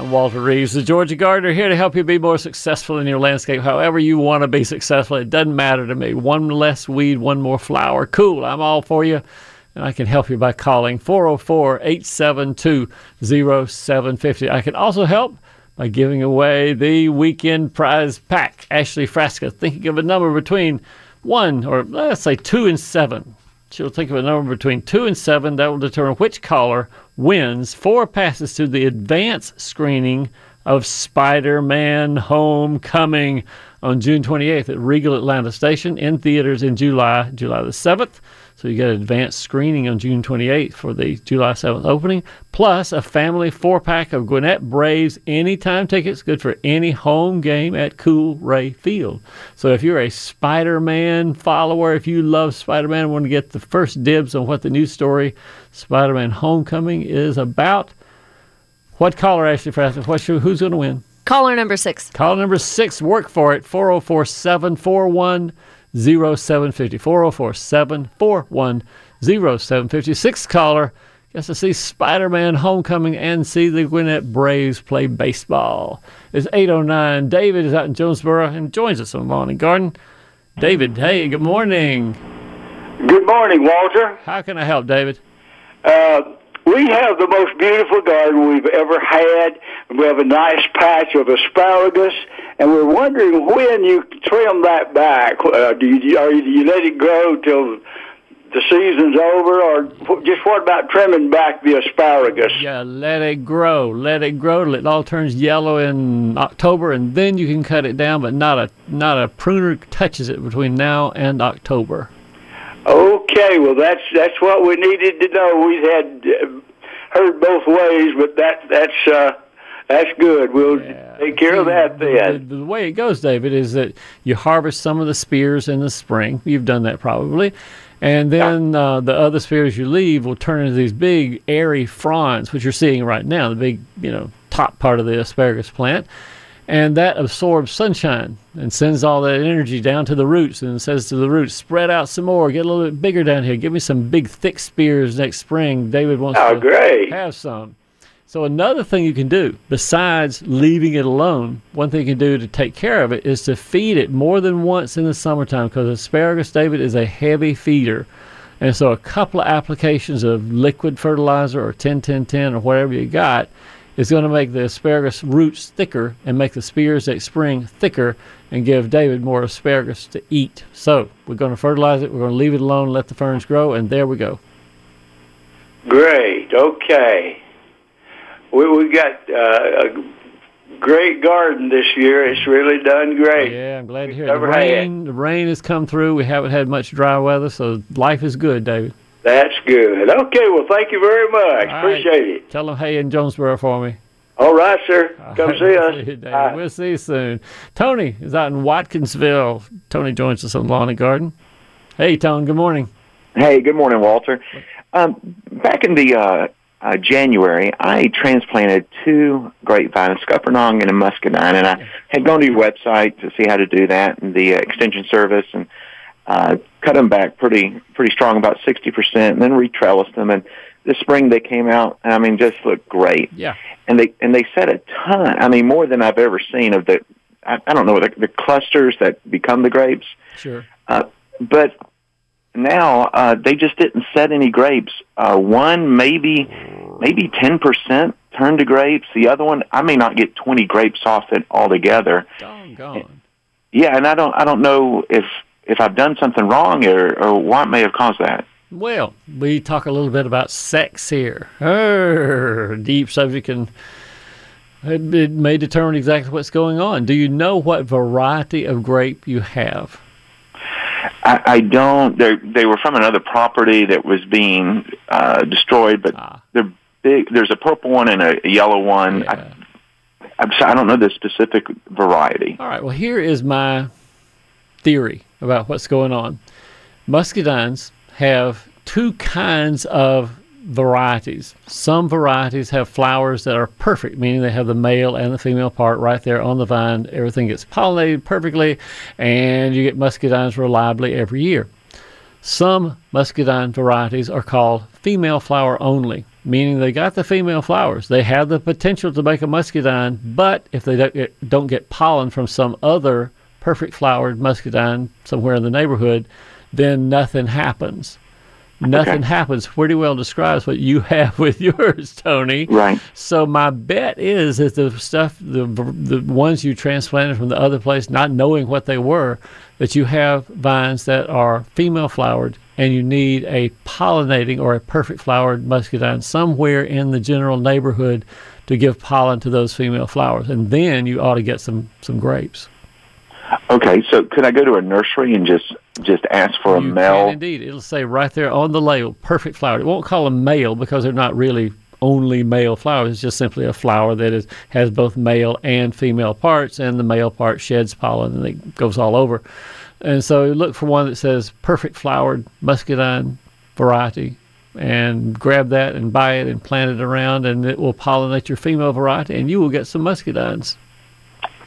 I'm Walter Reeves, the Georgia Gardener, here to help you be more successful in your landscape, however you want to be successful. It doesn't matter to me. One less weed, one more flower. Cool, I'm all for you. And I can help you by calling 404 872 0750. I can also help by giving away the weekend prize pack. Ashley Frasca, thinking of a number between one or let's say two and seven. She'll think of a number between two and seven. That will determine which caller wins four passes to the advance screening of Spider Man Homecoming on June 28th at Regal Atlanta Station in theaters in July, July the 7th. So you get advanced screening on June 28th for the July 7th opening, plus a family four pack of Gwinnett Braves anytime tickets, good for any home game at Coolray Field. So if you're a Spider Man follower, if you love Spider Man, want to get the first dibs on what the new story Spider Man Homecoming is about, what caller, Ashley Frasca? What's your, who's going to win? Caller number six. Caller number six, work for it, 404 741 0750. 404 741 0750. Caller gets to see Spider Man Homecoming and see the Gwinnett Braves play baseball. It's 809. David is out in Jonesboro and joins us on and Garden. David, hey, good morning. Good morning, Walter. How can I help, David? Uh, we have the most beautiful garden we've ever had. We have a nice patch of asparagus, and we're wondering when you trim that back. Uh, do you, are you, do you let it grow till the season's over, or just what about trimming back the asparagus? Yeah, let it grow. Let it grow till it all turns yellow in October, and then you can cut it down. But not a not a pruner touches it between now and October. Okay, well that's that's what we needed to know. We had uh, heard both ways, but that that's uh, that's good. We'll Yeah. take care of that then. The, the way it goes, David, is that you harvest some of the spears in the spring. You've done that probably. And then uh, the other spears you leave will turn into these big, airy fronds, which you're seeing right now, the big, you know, top part of the asparagus plant. And that absorbs sunshine and sends all that energy down to the roots and says to the roots, spread out some more, get a little bit bigger down here. Give me some big, thick spears next spring. David wants Oh, to great. have some. So another thing you can do, besides leaving it alone, one thing you can do to take care of it is to feed it more than once in the summertime because asparagus, David, is a heavy feeder. And so a couple of applications of liquid fertilizer or 10-10-10 or whatever you got is going to make the asparagus roots thicker and make the spears next spring thicker and give David more asparagus to eat. So we're going to fertilize it. We're going to leave it alone, let the ferns grow, and there we go. Great. Okay. We we got uh, a great garden this year. It's really done great. Yeah, I'm glad to hear it. The rain, the rain has come through. We haven't had much dry weather, so life is good, David. That's good. Okay. Well, thank you very much. All right. Appreciate it. Tell them hey in Jonesboro for me. All right, sir. Come All see right, us. you, David. We'll see you soon. Tony is out in Watkinsville. Tony joins us on Lawn and Garden. Hey, Tony. Good morning. Hey, good morning, Walter. Um, back in the uh, uh, January, I transplanted two grapevines, Scuppernong and a muscadine, and I had gone to your website to see how to do that and the uh, extension service, and uh, cut them back pretty pretty strong, about sixty percent, and then retrellised them. And this spring they came out, and I mean, just looked great. Yeah. And they and they set a ton. I mean, more than I've ever seen of the. I, I don't know the, the clusters that become the grapes Sure. uh, but now uh, they just didn't set any grapes. Uh, one maybe maybe ten percent turned to grapes. The other one I may not get twenty grapes off it altogether. Doggone. Yeah, and I don't I don't know if if I've done something wrong or or what may have caused that. Well, we talk a little bit about sex here. Err, deep subject, and it, it may determine exactly what's going on. Do you know what variety of grape you have? I, I don't. They they were from another property that was being uh, destroyed, but Ah. they're big. There's a purple one and a, a yellow one. Yeah. I, I'm sorry, I don't know the specific variety. All right. Well, here is my theory about what's going on. Muscadines have two kinds of varieties. Some varieties have flowers that are perfect, meaning they have the male and the female part right there on the vine. Everything gets pollinated perfectly, and you get muscadines reliably every year. Some muscadine varieties are called female flower only, meaning they got the female flowers. They have the potential to make a muscadine, but if they don't get, don't get pollen from some other perfect flowered muscadine somewhere in the neighborhood, then nothing happens. Nothing Okay. happens. Pretty well describes what you have with yours, Tony. Right. So my bet is that the stuff, the the ones you transplanted from the other place, not knowing what they were, that you have vines that are female flowered, and you need a pollinating or a perfect flowered muscadine somewhere in the general neighborhood to give pollen to those female flowers, and then you ought to get some some grapes. Okay, so could I go to a nursery and just just ask for a You indeed. It'll say right there on the label, perfect flower. It won't call them male because they're not really only male flowers. It's just simply a flower that is has both male and female parts, and the male part sheds pollen and it goes all over. And so look for one that says perfect flowered muscadine variety and grab that and buy it and plant it around and it will pollinate your female variety and you will get some muscadines.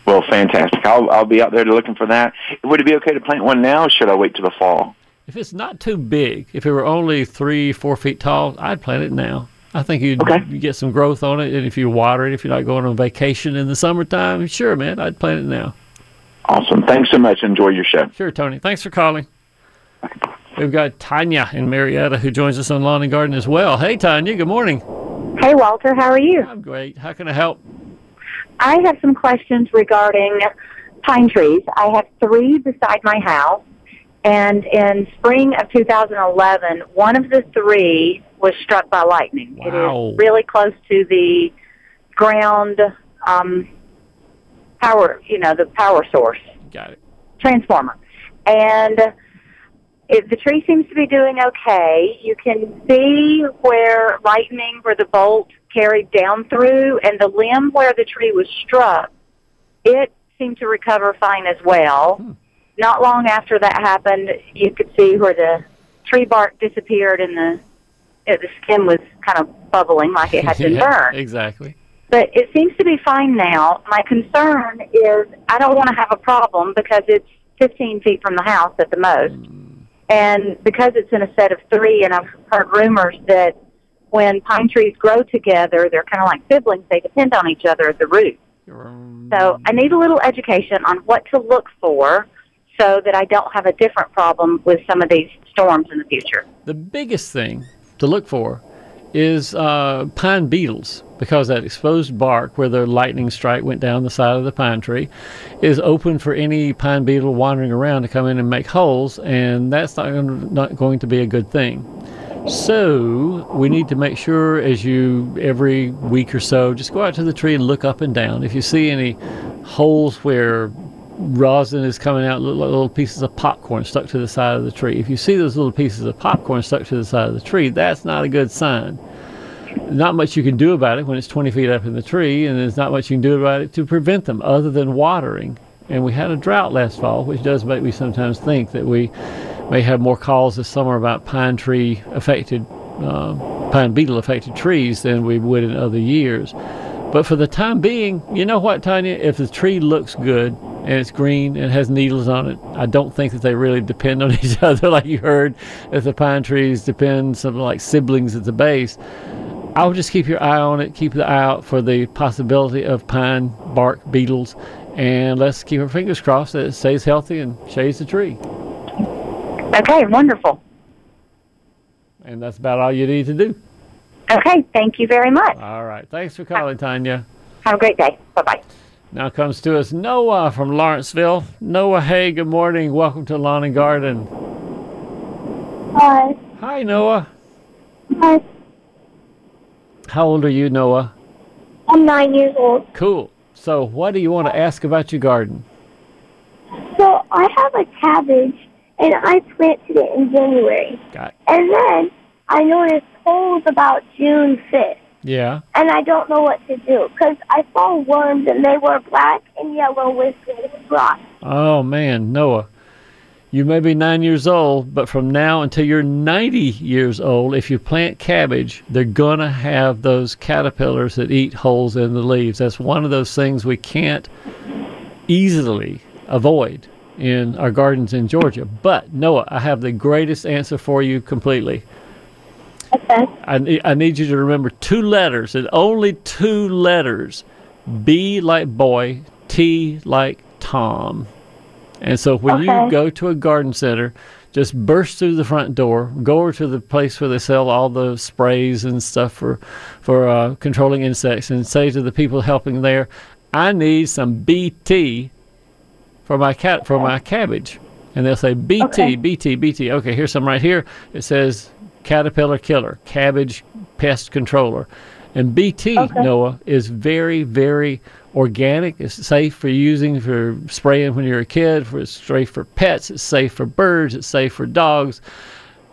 Well, fantastic. I'll I'll be out there looking for that. Would it be okay to plant one now, or should I wait till the fall? If it's not too big, if it were only three, four feet tall, I'd plant it now. I think you'd, Okay. you'd get some growth on it, and if you water it, if you're not going on vacation in the summertime, sure, man, I'd plant it now. Awesome. Thanks so much. Enjoy your show. Sure, Tony. Thanks for calling. We've got Tanya in Marietta who joins us on Lawn and Garden as well. Hey, Tanya. Good morning. Hey, Walter, how are you? I'm great. How can I help? I have some questions regarding pine trees. I have three beside my house, and in spring of 2011, one of the three was struck by lightning. Wow. It is really close to the ground um, power, you know, the power source Got it. transformer. And it, the tree seems to be doing okay. You can see where lightning, where the bolt carried down through, and the limb where the tree was struck, it seemed to recover fine as well. Not long after that happened, you could see where the tree bark disappeared and the uh, the skin was kind of bubbling like it had been Yeah, burned Exactly. but it seems to be fine now. My concern is I don't want to have a problem because it's 15 feet from the house at the most. And because it's in a set of three, and I've heard rumors that when pine trees grow together, they're kind of like siblings. They depend on each other at the root. So I need a little education on what to look for so that I don't have a different problem with some of these storms in the future. the biggest thing to look for is uh, pine beetles because that exposed bark where the lightning strike went down the side of the pine tree is open for any pine beetle wandering around to come in and make holes and that's not, not going to be a good thing so we need to make sure as you every week or so just go out to the tree and look up and down if you see any holes where rosin is coming out, little, pieces of popcorn stuck to the side of the tree. If you see those little pieces of popcorn stuck to the side of the tree, that's not a good sign. Not much you can do about it when it's 20 feet up in the tree, and there's not much you can do about it to prevent them other than watering. And we had a drought last fall, which does make me sometimes think that we may have more calls this summer about pine tree affected, uh, pine beetle affected trees than we would in other years. But for the time being, you know what, Tanya? If the tree looks good and it's green and has needles on it, I don't think that they really depend on each other like you heard that the pine trees depend something like siblings at the base. I would just keep your eye on it, keep the eye out for the possibility of pine bark beetles, and let's keep our fingers crossed that it stays healthy and shades the tree. Okay, wonderful. And that's about all you need to do. Okay, thank you very much. All right. Thanks for calling, Tanya. Have a great day. Bye bye. Now comes to us Noah from Lawrenceville. Noah, hey, good morning. Welcome to Lawn and Garden. Hi. Hi, Noah. Hi. How old are you, Noah? I'm nine years old. Cool. So, what do you want to ask about your garden? So I have a cabbage, and I planted it in January. Got And then I noticed holes about June 5th. Yeah. and I don't know what to do because I saw worms and they were black and yellow with spots. Oh man, Noah. You may be nine years old, but from now until you're 90 years old, if you plant cabbage, they're going to have those caterpillars that eat holes in the leaves. That's one of those things we can't easily avoid in our gardens in Georgia. But, Noah, I have the greatest answer for you completely. Okay. I, ne- I need you to remember two letters, and only two letters. B like boy, T like Tom. And so when you go to a garden center, just burst through the front door, go over to the place where they sell all the sprays and stuff for for uh, controlling insects, and say to the people helping there, "I need some BT for my cat for my oh. cabbage." And they'll say BT, Okay. BT, BT. Okay, here's some right here. It says caterpillar killer, cabbage pest controller. And BT, Okay. Noah, is very, very organic. It's safe for using for spraying when you're a kid. For it's safe for pets. It's safe for birds. It's safe for dogs.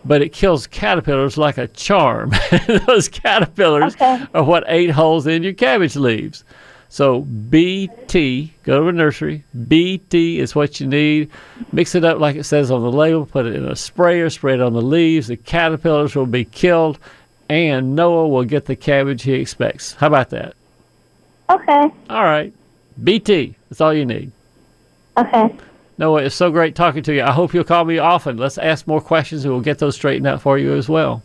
But it kills caterpillars like a charm. Those caterpillars Okay. are what ate holes in your cabbage leaves. So BT, go to a nursery. BT is what you need. Mix it up like it says on the label. Put it in a sprayer. Spray it on the leaves. The caterpillars will be killed, and Noah will get the cabbage he expects. How about that? Okay. All right. BT. That's all you need. Okay. Noah, it's so great talking to you. I hope you'll call me often. Let's ask more questions, and we'll get those straightened out for you as well.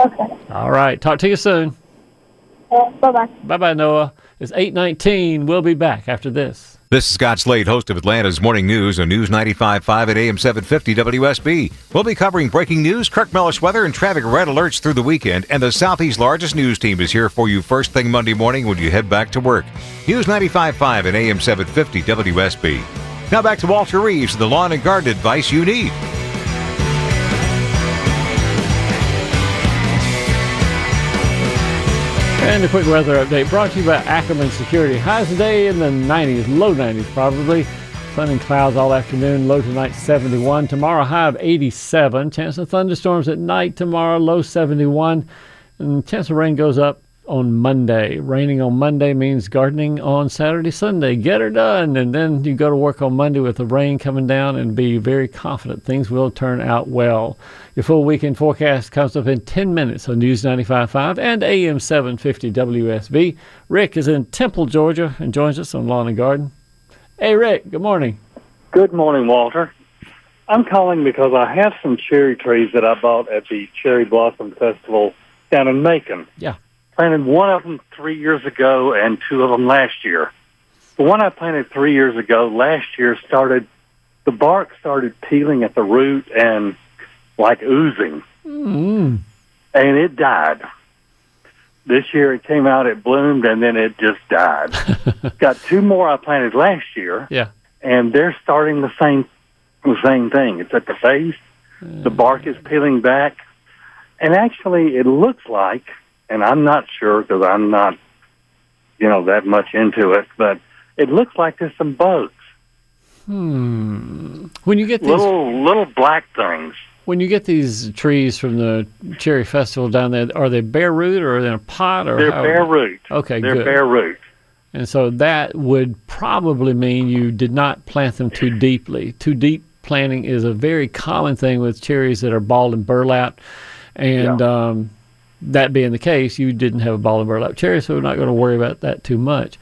Okay. All right. Talk to you soon. Bye bye. Bye bye, Noah. It's 819. We'll be back after this. This is Scott Slade, host of Atlanta's Morning News on News 95.5 at AM 750 WSB. We'll be covering breaking news, Kirk Mellish weather, and traffic red alerts through the weekend. And the Southeast's largest news team is here for you first thing Monday morning when you head back to work. News 95.5 at AM 750 WSB. Now back to Walter Reeves, the lawn and garden advice you need. And a quick weather update brought to you by Ackerman Security. Highs today in the 90s, low 90s probably. Sun and clouds all afternoon, low tonight 71. Tomorrow, high of 87. Chance of thunderstorms at night tomorrow, low 71. And chance of rain goes up on Monday. Raining on Monday means gardening on Saturday, Sunday. Get her done. And then you go to work on Monday with the rain coming down and be very confident things will turn out well. Your full weekend forecast comes up in 10 minutes on News 95.5 and AM 750 WSB. Rick is in Temple, Georgia, and joins us on Lawn and Garden. Hey, Rick, good morning. Good morning, Walter. I'm calling because I have some cherry trees that I bought at the Cherry Blossom Festival down in Macon. Yeah. Planted one of them three years ago and two of them last year. The one I planted three years ago last year started, the bark started peeling at the root and like oozing, Mm. and it died. This year it came out, it bloomed, and then it just died. Got two more I planted last year. Yeah. and they're starting the same the same thing. It's at the base. The bark is peeling back, and actually, it looks like, and I'm not sure because I'm not, you know, that much into it, but it looks like there's some bugs, Hmm. When you get these little little black things. when you get these trees from the cherry festival down there, are they bare root or are they in a pot or They're how- bare root. Okay, good. They're good. bare root. And so that would probably mean you did not plant them too deeply. Too deep planting is a very common thing with cherries that are ball and burlap. And um, that being the case, you didn't have a ball and burlap cherry, so we're not going to worry about that too much.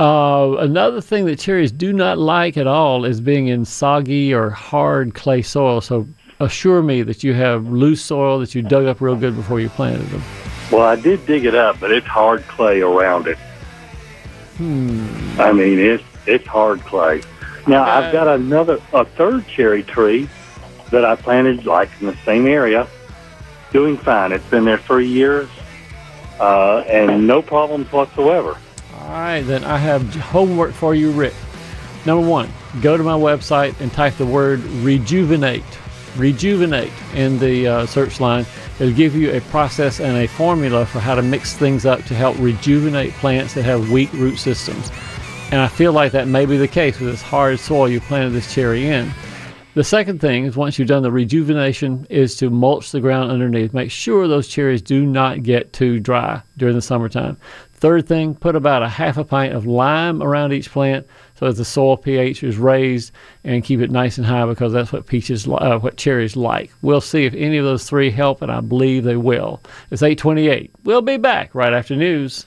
Uh, another thing that cherries do not like at all is being in soggy or hard clay soil. So assure me that you have loose soil that you dug up real good before you planted them. Well, I did dig it up, but it's hard clay around it. Hmm. I mean, it's it's hard clay. Now I've got another a third cherry tree that I planted like in the same area, doing fine. It's been there three years, uh, and no problems whatsoever. All right, then I have homework for you, Rick. Number one, go to my website and type the word rejuvenate. Rejuvenate in the uh, search line. It'll give you a process and a formula for how to mix things up to help rejuvenate plants that have weak root systems. And I feel like that may be the case with this hard soil you planted this cherry in. The second thing is once you've done the rejuvenation is to mulch the ground underneath. Make sure those cherries do not get too dry during the summertime. Third thing, put about a half a pint of lime around each plant so that the soil pH is raised and keep it nice and high because that's what peaches, uh, what cherries like. We'll see if any of those three help, and I believe they will. It's 828. We'll be back right after news.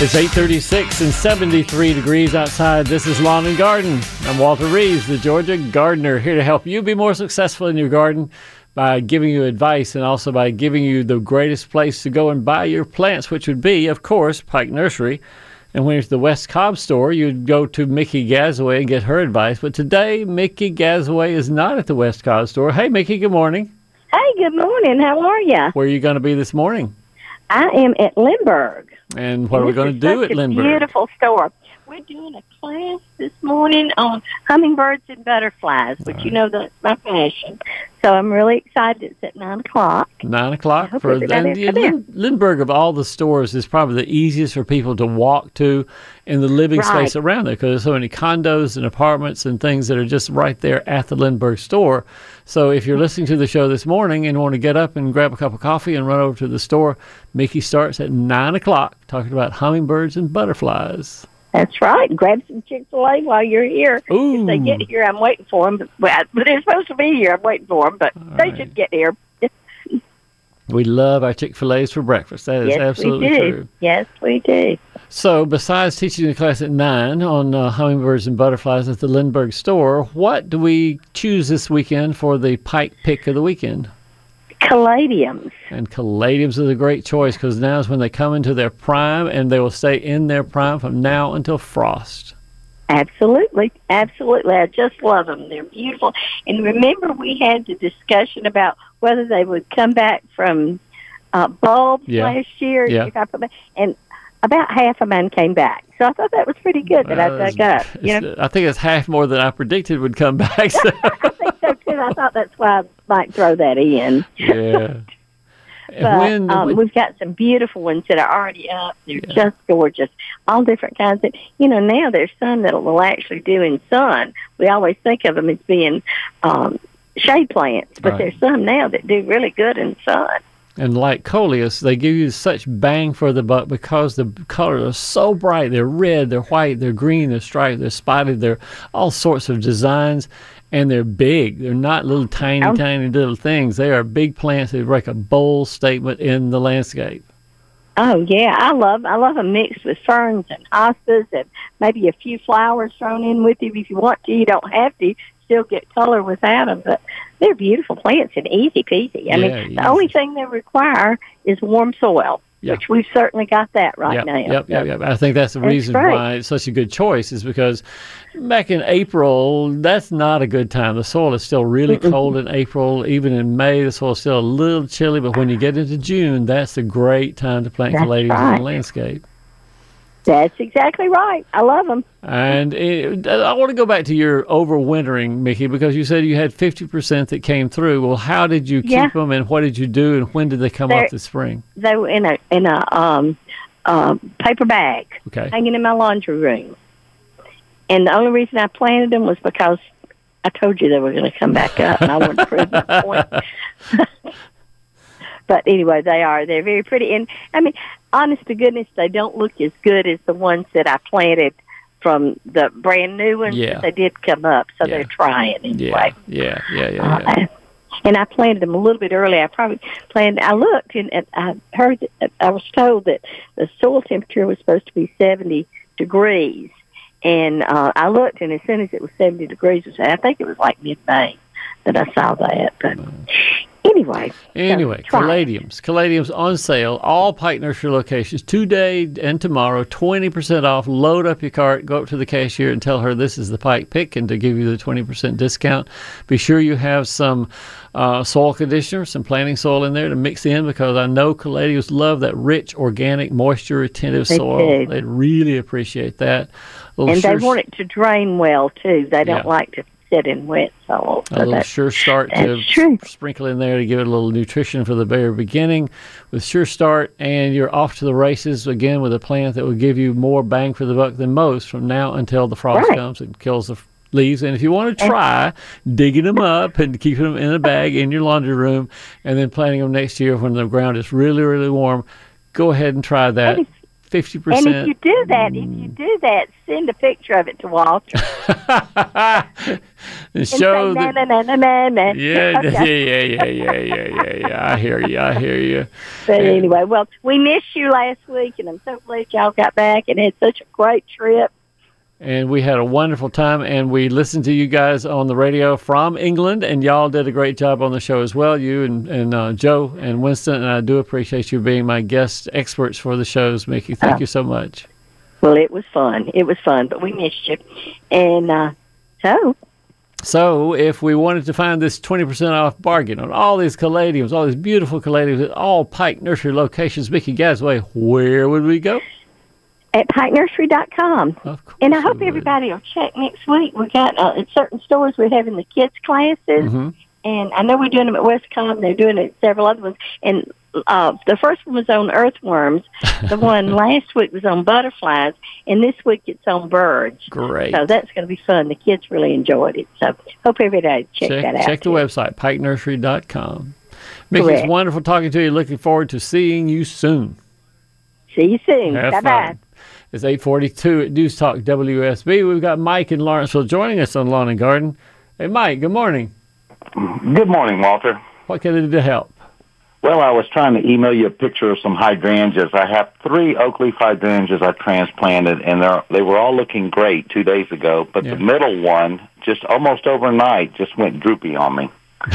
It's 836 and 73 degrees outside. This is Lawn and Garden. I'm Walter Reeves, the Georgia gardener, here to help you be more successful in your garden by giving you advice and also by giving you the greatest place to go and buy your plants, which would be, of course, Pike Nursery. And when it's the West Cobb store, you'd go to Mickey Gazaway and get her advice. But today, Mickey Gazaway is not at the West Cobb store. Hey, Mickey, good morning. Hey, good morning. How are you? Where are you going to be this morning? I am at Lindbergh. And what And are we going to do at a Lindbergh? Beautiful store. We're doing a class this morning on hummingbirds and butterflies, which you know that's my passion. So I'm really excited. It's at nine o'clock. Nine o'clock for and yeah, Lindbergh of all the stores is probably the easiest for people to walk to in the living space around there because there's so many condos and apartments and things that are just right there at the Lindbergh store. So if you're listening to the show this morning and want to get up and grab a cup of coffee and run over to the store, Mickey starts at nine o'clock talking about hummingbirds and butterflies. That's right. Grab some Chick Fil A while you're here. Ooh. If they get here, I'm waiting for them. But, well, they're supposed to be here. I'm waiting for them, but they right. should get here. We love our Chick Fil A's for breakfast. That is yes, absolutely true. Yes, we do. So, besides teaching the class at nine on uh, hummingbirds and butterflies at the Lindbergh store, what do we choose this weekend for the pike pick of the weekend? Caladiums. And caladiums is a great choice because now is when they come into their prime, and they will stay in their prime from now until frost. Absolutely, absolutely. I just love them. They're beautiful. And remember, we had the discussion about whether they would come back from uh, bulbs Yeah. last year. Yeah. If I put and about half of mine came back. So I thought that was pretty good that Uh, I dug up. You know, I think it's half more than I predicted would come back. So, so too. I thought that's why I might throw that in. yeah. But when, um, we've got some beautiful ones that are already up. They're just gorgeous. All different kinds of, you know, now there's some that will actually do in sun. We always think of them as being um, shade plants, but Right. there's some now that do really good in sun. And like coleus, they give you such bang for the buck because the colors are so bright. They're red, they're white, they're green, they're striped, they're spotted, they're all sorts of designs, and they're big. They're not little tiny, Oh. tiny little things. They are big plants that make a bold statement in the landscape. Oh yeah, I love I love them mixed with ferns and hostas and maybe a few flowers thrown in with you if you want to. You don't have to still get color without them, but they're beautiful plants and easy peasy. I Yeah, mean, easy. the only thing they require is warm soil, Yeah. which we've certainly got that right yep, now. Yep, yep, yep. I think that's the That's reason right. why it's such a good choice is because back in April, that's not a good time. The soil is still really cold in April. Even in May, the soil is still a little chilly. But when you get into June, that's a great time to plant That's caladiums in the landscape. That's exactly right. I love them. And it, I want to go back to your overwintering, Mickey, because you said you had 50% that came through. Well, how did you keep Yeah. them and what did you do and when did they come They're- up this spring? They were in a in a um, um, paper bag Okay. hanging in my laundry room, and the only reason I planted them was because I told you they were going to come back up, and I wanted to prove my point. but anyway, they are. They're very pretty, and I mean, honest to goodness, they don't look as good as the ones that I planted from the brand new ones. Yeah. But they did come up, so Yeah. they're trying anyway. Yeah, yeah, yeah, yeah. Uh, yeah. I- and I planted them a little bit early. I probably planted. I looked and, and I heard. That, I was told that the soil temperature was supposed to be seventy degrees, and uh, I looked, and as soon as it was seventy degrees, I think it was like mid May that I saw that. But anyway, anyway. It. caladiums. Caladiums on sale. All Pike Nursery locations today and tomorrow. 20% off. Load up your cart. Go up to the cashier and tell her this is the Pike pick and to give you the 20% discount. Be sure you have some uh, soil conditioner, some planting soil in there to mix in because I know caladiums love that rich, organic, moisture retentive They soil. do. They'd really appreciate that. Little and sure- they want it to drain well too. They don't Yeah. like to sit in wet soil. a So little that's, sure start to true. sprinkle in there to give it a little nutrition for the very beginning with sure start and you're off to the races again with a plant that will give you more bang for the buck than most from now until the frost Right. comes and kills the leaves and if you want to try digging them up and keeping them in a bag in your laundry room and then planting them next year when the ground is really really warm go ahead and try that And 50% And if you do that, if you do that, send a picture of it to Walter. and show say, that na, na, na, na, yeah, yeah, Okay. yeah, yeah, yeah, yeah, yeah, yeah. I hear you. I hear you. But Yeah. anyway, well, we missed you last week, and I'm so glad y'all got back and had such a great trip. And we had a wonderful time, and we listened to you guys on the radio from England, and y'all did a great job on the show as well. You and, and uh, Joe and Winston, and I do appreciate you being my guest experts for the shows, Mickey. Thank Oh. you so much. Well, it was fun. It was fun, but we missed you. And uh, so, So, if we wanted to find this 20% off bargain on all these caladiums, all these beautiful caladiums at all Pike Nursery locations, Mickey Gazaway, where would we go? At pikenursery.com. Course. And I hope everybody will check next week. We got uh, at certain stores we're having the kids classes, Mhm. and I know we're doing them at West Cobb. They're doing it at several other ones. And uh, the first one was on earthworms. the one last week was on butterflies, and this week it's on birds. Great. So that's going to be fun. The kids really enjoyed it. So hope everybody check, check, that out. check the too. website, pikenursery.com. Mickey, it's wonderful talking to you. Looking forward to seeing you soon. See you soon. Bye bye. It's 842 at News Talk WSB. We've got Mike in Lawrenceville joining us on Lawn and Garden. Hey, Mike, good morning. Good morning, Walter. What can I do to help? Well, I was trying to email you a picture of some hydrangeas. I have three oak leaf hydrangeas I transplanted, and they're, they were all looking great two days ago. But Yeah. the middle one, just almost overnight, just went droopy on me.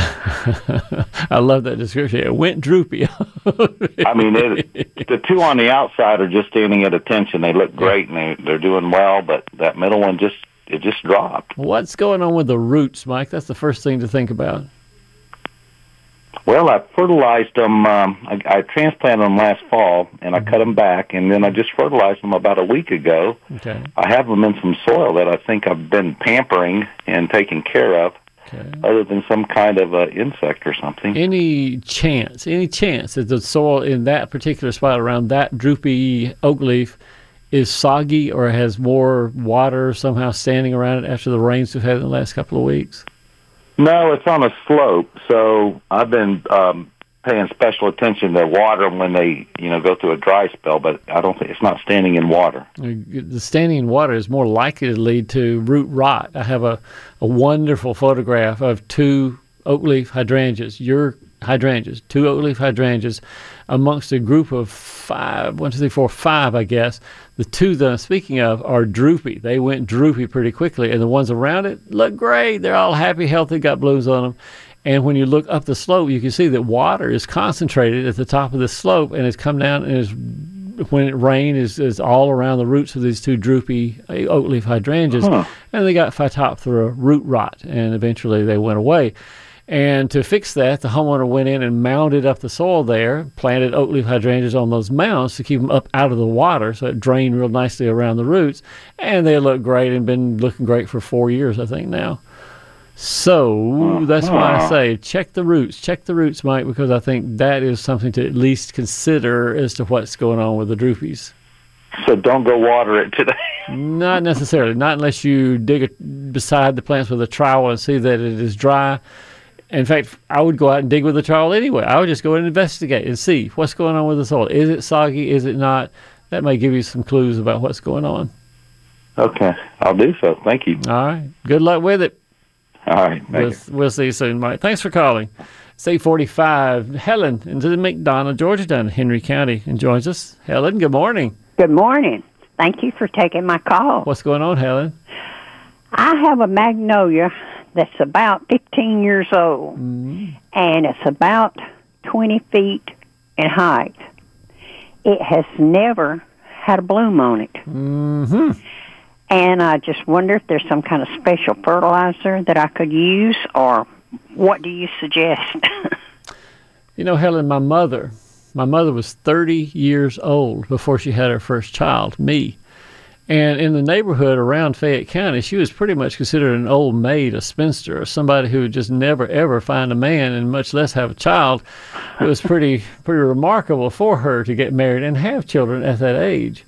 I love that description. It went droopy. I mean, it, the two on the outside are just standing at attention. They look great, and they, they're doing well. But that middle one just it just dropped. What's going on with the roots, Mike? That's the first thing to think about. Well, I fertilized them. Um, I, I transplanted them last fall, and I cut them back, and then I just fertilized them about a week ago. Okay. I have them in some soil that I think I've been pampering and taking care of, Okay. other than some kind of uh, insect or something. Any chance, any chance that the soil in that particular spot around that droopy oak leaf is soggy or has more water somehow standing around it after the rains we've had in the last couple of weeks? No, it's on a slope, so I've been um, paying special attention to water when they, you know, go through a dry spell. But I don't think it's not standing in water. Uh, the standing in water is more likely to lead to root rot. I have a, a wonderful photograph of two oak leaf hydrangeas, your hydrangeas, two oak leaf hydrangeas, amongst a group of five, one, two, three, four, five, I guess. The two that I'm speaking of are droopy. They went droopy pretty quickly, and the ones around it look great. They're all happy, healthy, got blooms on them. And when you look up the slope, you can see that water is concentrated at the top of the slope and it's come down and is when it rained is, is all around the roots of these two droopy uh, oak leaf hydrangeas, Huh. and they got phytophthora root rot, and eventually they went away. And to fix that, the homeowner went in and mounded up the soil there, planted oak leaf hydrangeas on those mounds to keep them up out of the water, so it drained real nicely around the roots, and they look great and been looking great for four years, I think now. So that's why I uh-huh. say check the roots, check the roots, Mike, because I think that is something to at least consider as to what's going on with the droopies. So don't go water it today. Not necessarily, not unless you dig it beside the plants with a trowel and see that it is dry. In fact, I would go out and dig with a trowel anyway. I would just go and investigate and see what's going on with the soil. Is it soggy? Is it not? That may give you some clues about what's going on. Okay, I'll do so. Thank you. All right. Good luck with it. All right, We'll, we'll see you soon, Mike. Thanks for calling. It's 845. Helen into the McDonough, Georgia, down in Henry County, and joins us. Helen, good morning. Good morning. Thank you for taking my call. What's going on, Helen? I have a magnolia that's about 15 years old, and it's about 20 feet in height. It has never had a bloom on it. Mm-hmm. And I just wonder if there's some kind of special fertilizer that I could use, or what do you suggest? You know, Helen, my mother, my mother was 30 years old before she had her first child, me. And in the neighborhood around Fayette County, she was pretty much considered an old maid, a spinster, or somebody who would just never ever find a man and much less have a child. It was pretty pretty remarkable for her to get married and have children at that age.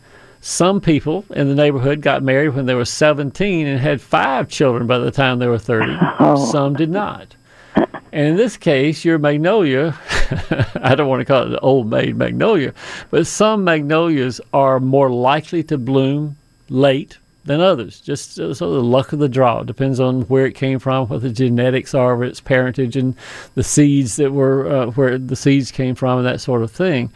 Some people in the neighborhood got married when they were 17 and had five children by the time they were 30. Some did not. And in this case, your magnolia, I don't want to call it the old maid magnolia, but some magnolias are more likely to bloom late than others. Just uh, sort of the luck of the draw. It depends on where it came from, what the genetics are of its parentage, and the seeds that were uh, where the seeds came from, and that sort of thing.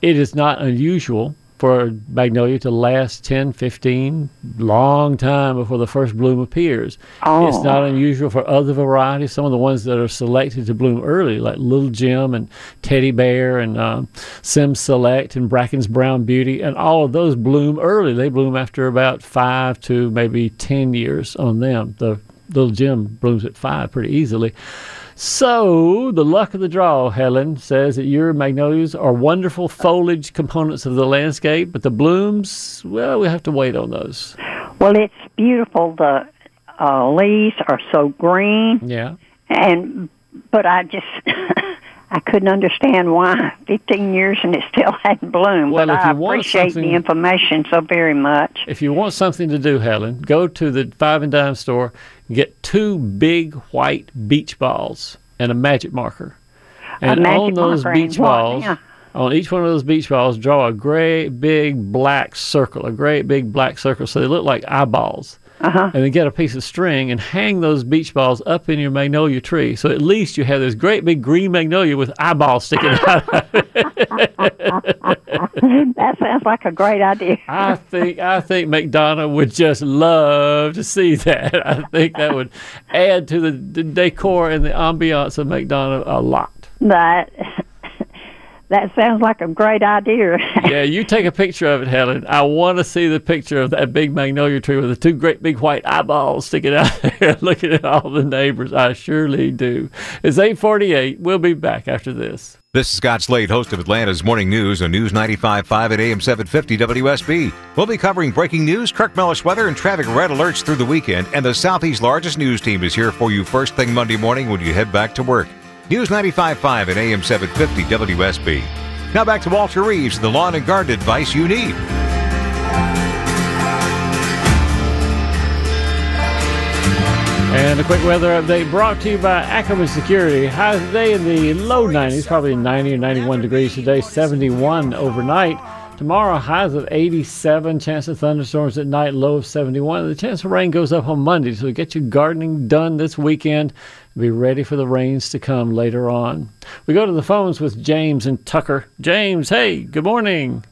It is not unusual for magnolia to last 10, 15, long time before the first bloom appears. Oh. It's not unusual for other varieties. Some of the ones that are selected to bloom early, like Little Gem and Teddy Bear and um, Sim Select and Bracken's Brown Beauty, and all of those bloom early. They bloom after about five to maybe 10 years on them. The Little Gem blooms at five pretty easily. So, the luck of the draw, Helen, says that your magnolias are wonderful foliage components of the landscape, but the blooms, well, we have to wait on those. well, it's beautiful. The uh, leaves are so green, Yeah. and but I just I couldn't understand why 15 years and it still hadn't bloomed. Well, but if I appreciate the information so very much. If you want something to do, Helen, go to the five and dime store get two big white beach balls and a magic marker. And magic on those beach balls, Yeah. on each one of those beach balls, draw a great big black circle, a great big black circle, so they look like eyeballs. Uh-huh. And then get a piece of string and hang those beach balls up in your magnolia tree. So at least you have this great big green magnolia with eyeballs sticking out. of it. that sounds like a great idea. I think I think McDonough would just love to see that. I think that would add to the, the decor and the ambiance of McDonough a lot. That that sounds like a great idea. Yeah, you take a picture of it, Helen. I want to see the picture of that big magnolia tree with the two great big white eyeballs sticking out there, looking at all the neighbors. I surely do. It's eight forty-eight. We'll be back after this. This is Scott Slade, host of Atlanta's Morning News on News 95.5 at AM 750 WSB. We'll be covering breaking news, Kirk Mellish weather, and traffic red alerts through the weekend. And the Southeast's largest news team is here for you first thing Monday morning when you head back to work. News 95.5 at AM 750 WSB. Now back to Walter Reeves the lawn and garden advice you need. And a quick weather update brought to you by Ackerman Security. Highs today in the low 90s, probably 90 or 91 degrees today, 71 overnight. Tomorrow, highs of 87, chance of thunderstorms at night, low of 71. The chance of rain goes up on Monday, so get your gardening done this weekend. Be ready for the rains to come later on. We go to the phones with James and Tucker. James, hey, good morning.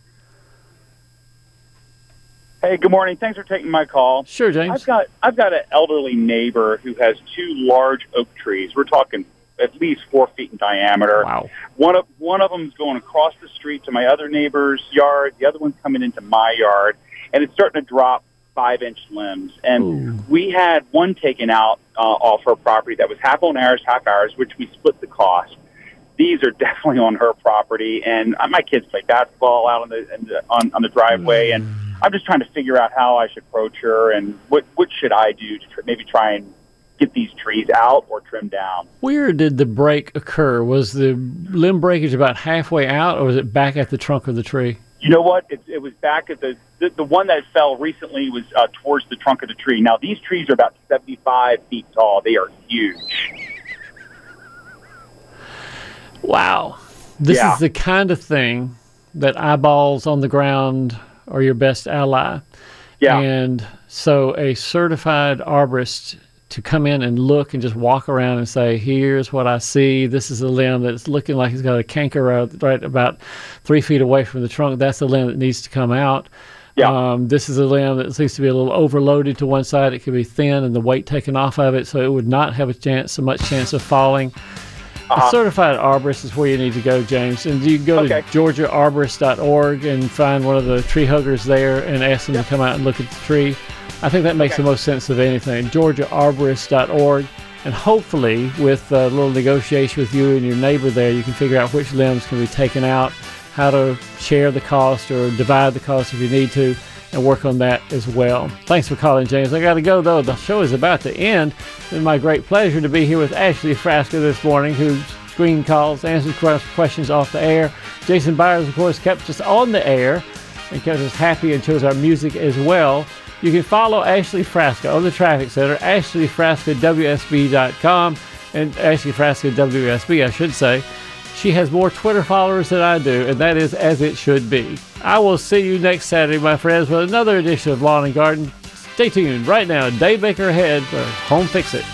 Hey, good morning. Thanks for taking my call. Sure, James. I've got I've got an elderly neighbor who has two large oak trees. We're talking at least four feet in diameter. Wow. One of one of them is going across the street to my other neighbor's yard. The other one's coming into my yard, and it's starting to drop five inch limbs. And we had one taken out uh, off her property that was half on ours, half ours, which we split the cost. These are definitely on her property, and uh, my kids play basketball out on the, in the on, on the driveway, and I'm just trying to figure out how I should approach her and what what should I do to tr- maybe try and get these trees out or trim down. Where did the break occur? Was the limb breakage about halfway out, or was it back at the trunk of the tree? You know what? It, it was back at the, the the one that fell recently was uh, towards the trunk of the tree. Now these trees are about 75 feet tall. They are huge. Wow. This Yeah. is the kind of thing that eyeballs on the ground are your best ally. Yeah. And so a certified arborist to come in and look and just walk around and say, here's what I see. This is a limb that's looking like it's got a canker right about three feet away from the trunk. That's the limb that needs to come out. Yeah. Um, this is a limb that seems to be a little overloaded to one side. It could be thin and the weight taken off of it, so it would not have a chance, so much chance of falling. A certified arborist is where you need to go, James. And you can go Okay. to georgiaarborist.org and find one of the tree huggers there and ask them to come out and look at the tree. I think that makes the most sense of anything. georgiaarborist.org. And hopefully, with uh, a little negotiation with you and your neighbor there, you can figure out which limbs can be taken out, how to share the cost or divide the cost if you need to, and work on that as well. Thanks for calling, James. I got to go, though. The show is about to end. It's my great pleasure to be here with Ashley Frasca this morning, who screen calls, answers questions off the air. Jason Byers, of course, kept us on the air and kept us happy and chose our music as well. You can follow Ashley Frasca on the Traffic Center, ashleyfrascawsb.com, and Ashley Frasca WSB, I should say. She has more Twitter followers than I do, and that is as it should be. I will see you next Saturday, my friends, with another edition of Lawn and Garden. Stay tuned right now. Dave Baker ahead for Home Fix It.